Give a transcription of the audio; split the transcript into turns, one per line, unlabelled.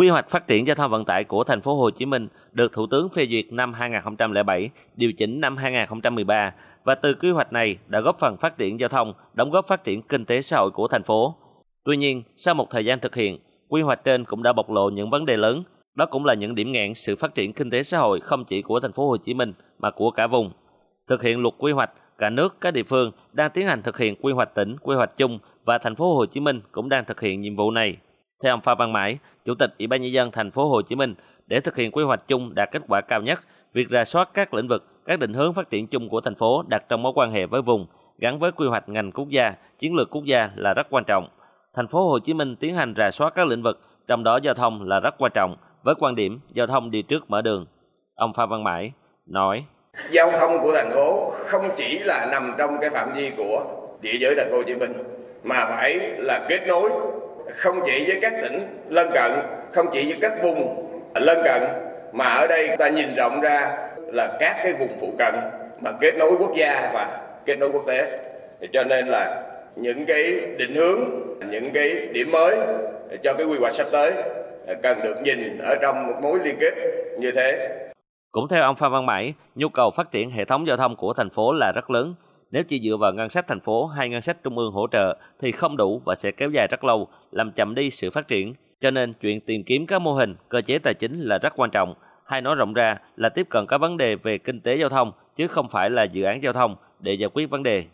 Quy hoạch phát triển giao thông vận tải của thành phố Hồ Chí Minh được Thủ tướng phê duyệt năm 2007, điều chỉnh năm 2013 và từ quy hoạch này đã góp phần phát triển giao thông, đóng góp phát triển kinh tế xã hội của thành phố. Tuy nhiên, sau một thời gian thực hiện, quy hoạch trên cũng đã bộc lộ những vấn đề lớn, đó cũng là những điểm nghẽn sự phát triển kinh tế xã hội không chỉ của thành phố Hồ Chí Minh mà của cả vùng. Thực hiện luật quy hoạch, cả nước các địa phương đang tiến hành thực hiện quy hoạch tỉnh, quy hoạch chung và thành phố Hồ Chí Minh cũng đang thực hiện nhiệm vụ này. Theo ông Phan Văn Mãi, Chủ tịch Ủy ban nhân dân thành phố Hồ Chí Minh, để thực hiện quy hoạch chung đạt kết quả cao nhất, việc rà soát các lĩnh vực, các định hướng phát triển chung của thành phố đặt trong mối quan hệ với vùng gắn với quy hoạch ngành quốc gia, chiến lược quốc gia là rất quan trọng. Thành phố Hồ Chí Minh tiến hành rà soát các lĩnh vực, trong đó giao thông là rất quan trọng, với quan điểm giao thông đi trước mở đường. Ông Phan Văn Mãi nói:
Giao thông của thành phố không chỉ là nằm trong cái phạm vi của địa giới thành phố Hồ Chí Minh mà phải là kết nối không chỉ với các tỉnh lân cận, không chỉ với các vùng lân cận mà ở đây ta nhìn rộng ra là các cái vùng phụ cận mà kết nối quốc gia và kết nối quốc tế. Thì cho nên là những cái định hướng, những cái điểm mới cho cái quy hoạch sắp tới cần được nhìn ở trong một mối liên kết như thế.
Cũng theo ông Phan Văn Mãi, nhu cầu phát triển hệ thống giao thông của thành phố là rất lớn. Nếu chỉ dựa vào ngân sách thành phố hay ngân sách trung ương hỗ trợ thì không đủ và sẽ kéo dài rất lâu, làm chậm đi sự phát triển. Cho nên chuyện tìm kiếm các mô hình, cơ chế tài chính là rất quan trọng. Hay nói rộng ra là tiếp cận các vấn đề về kinh tế giao thông chứ không phải là dự án giao thông để giải quyết vấn đề.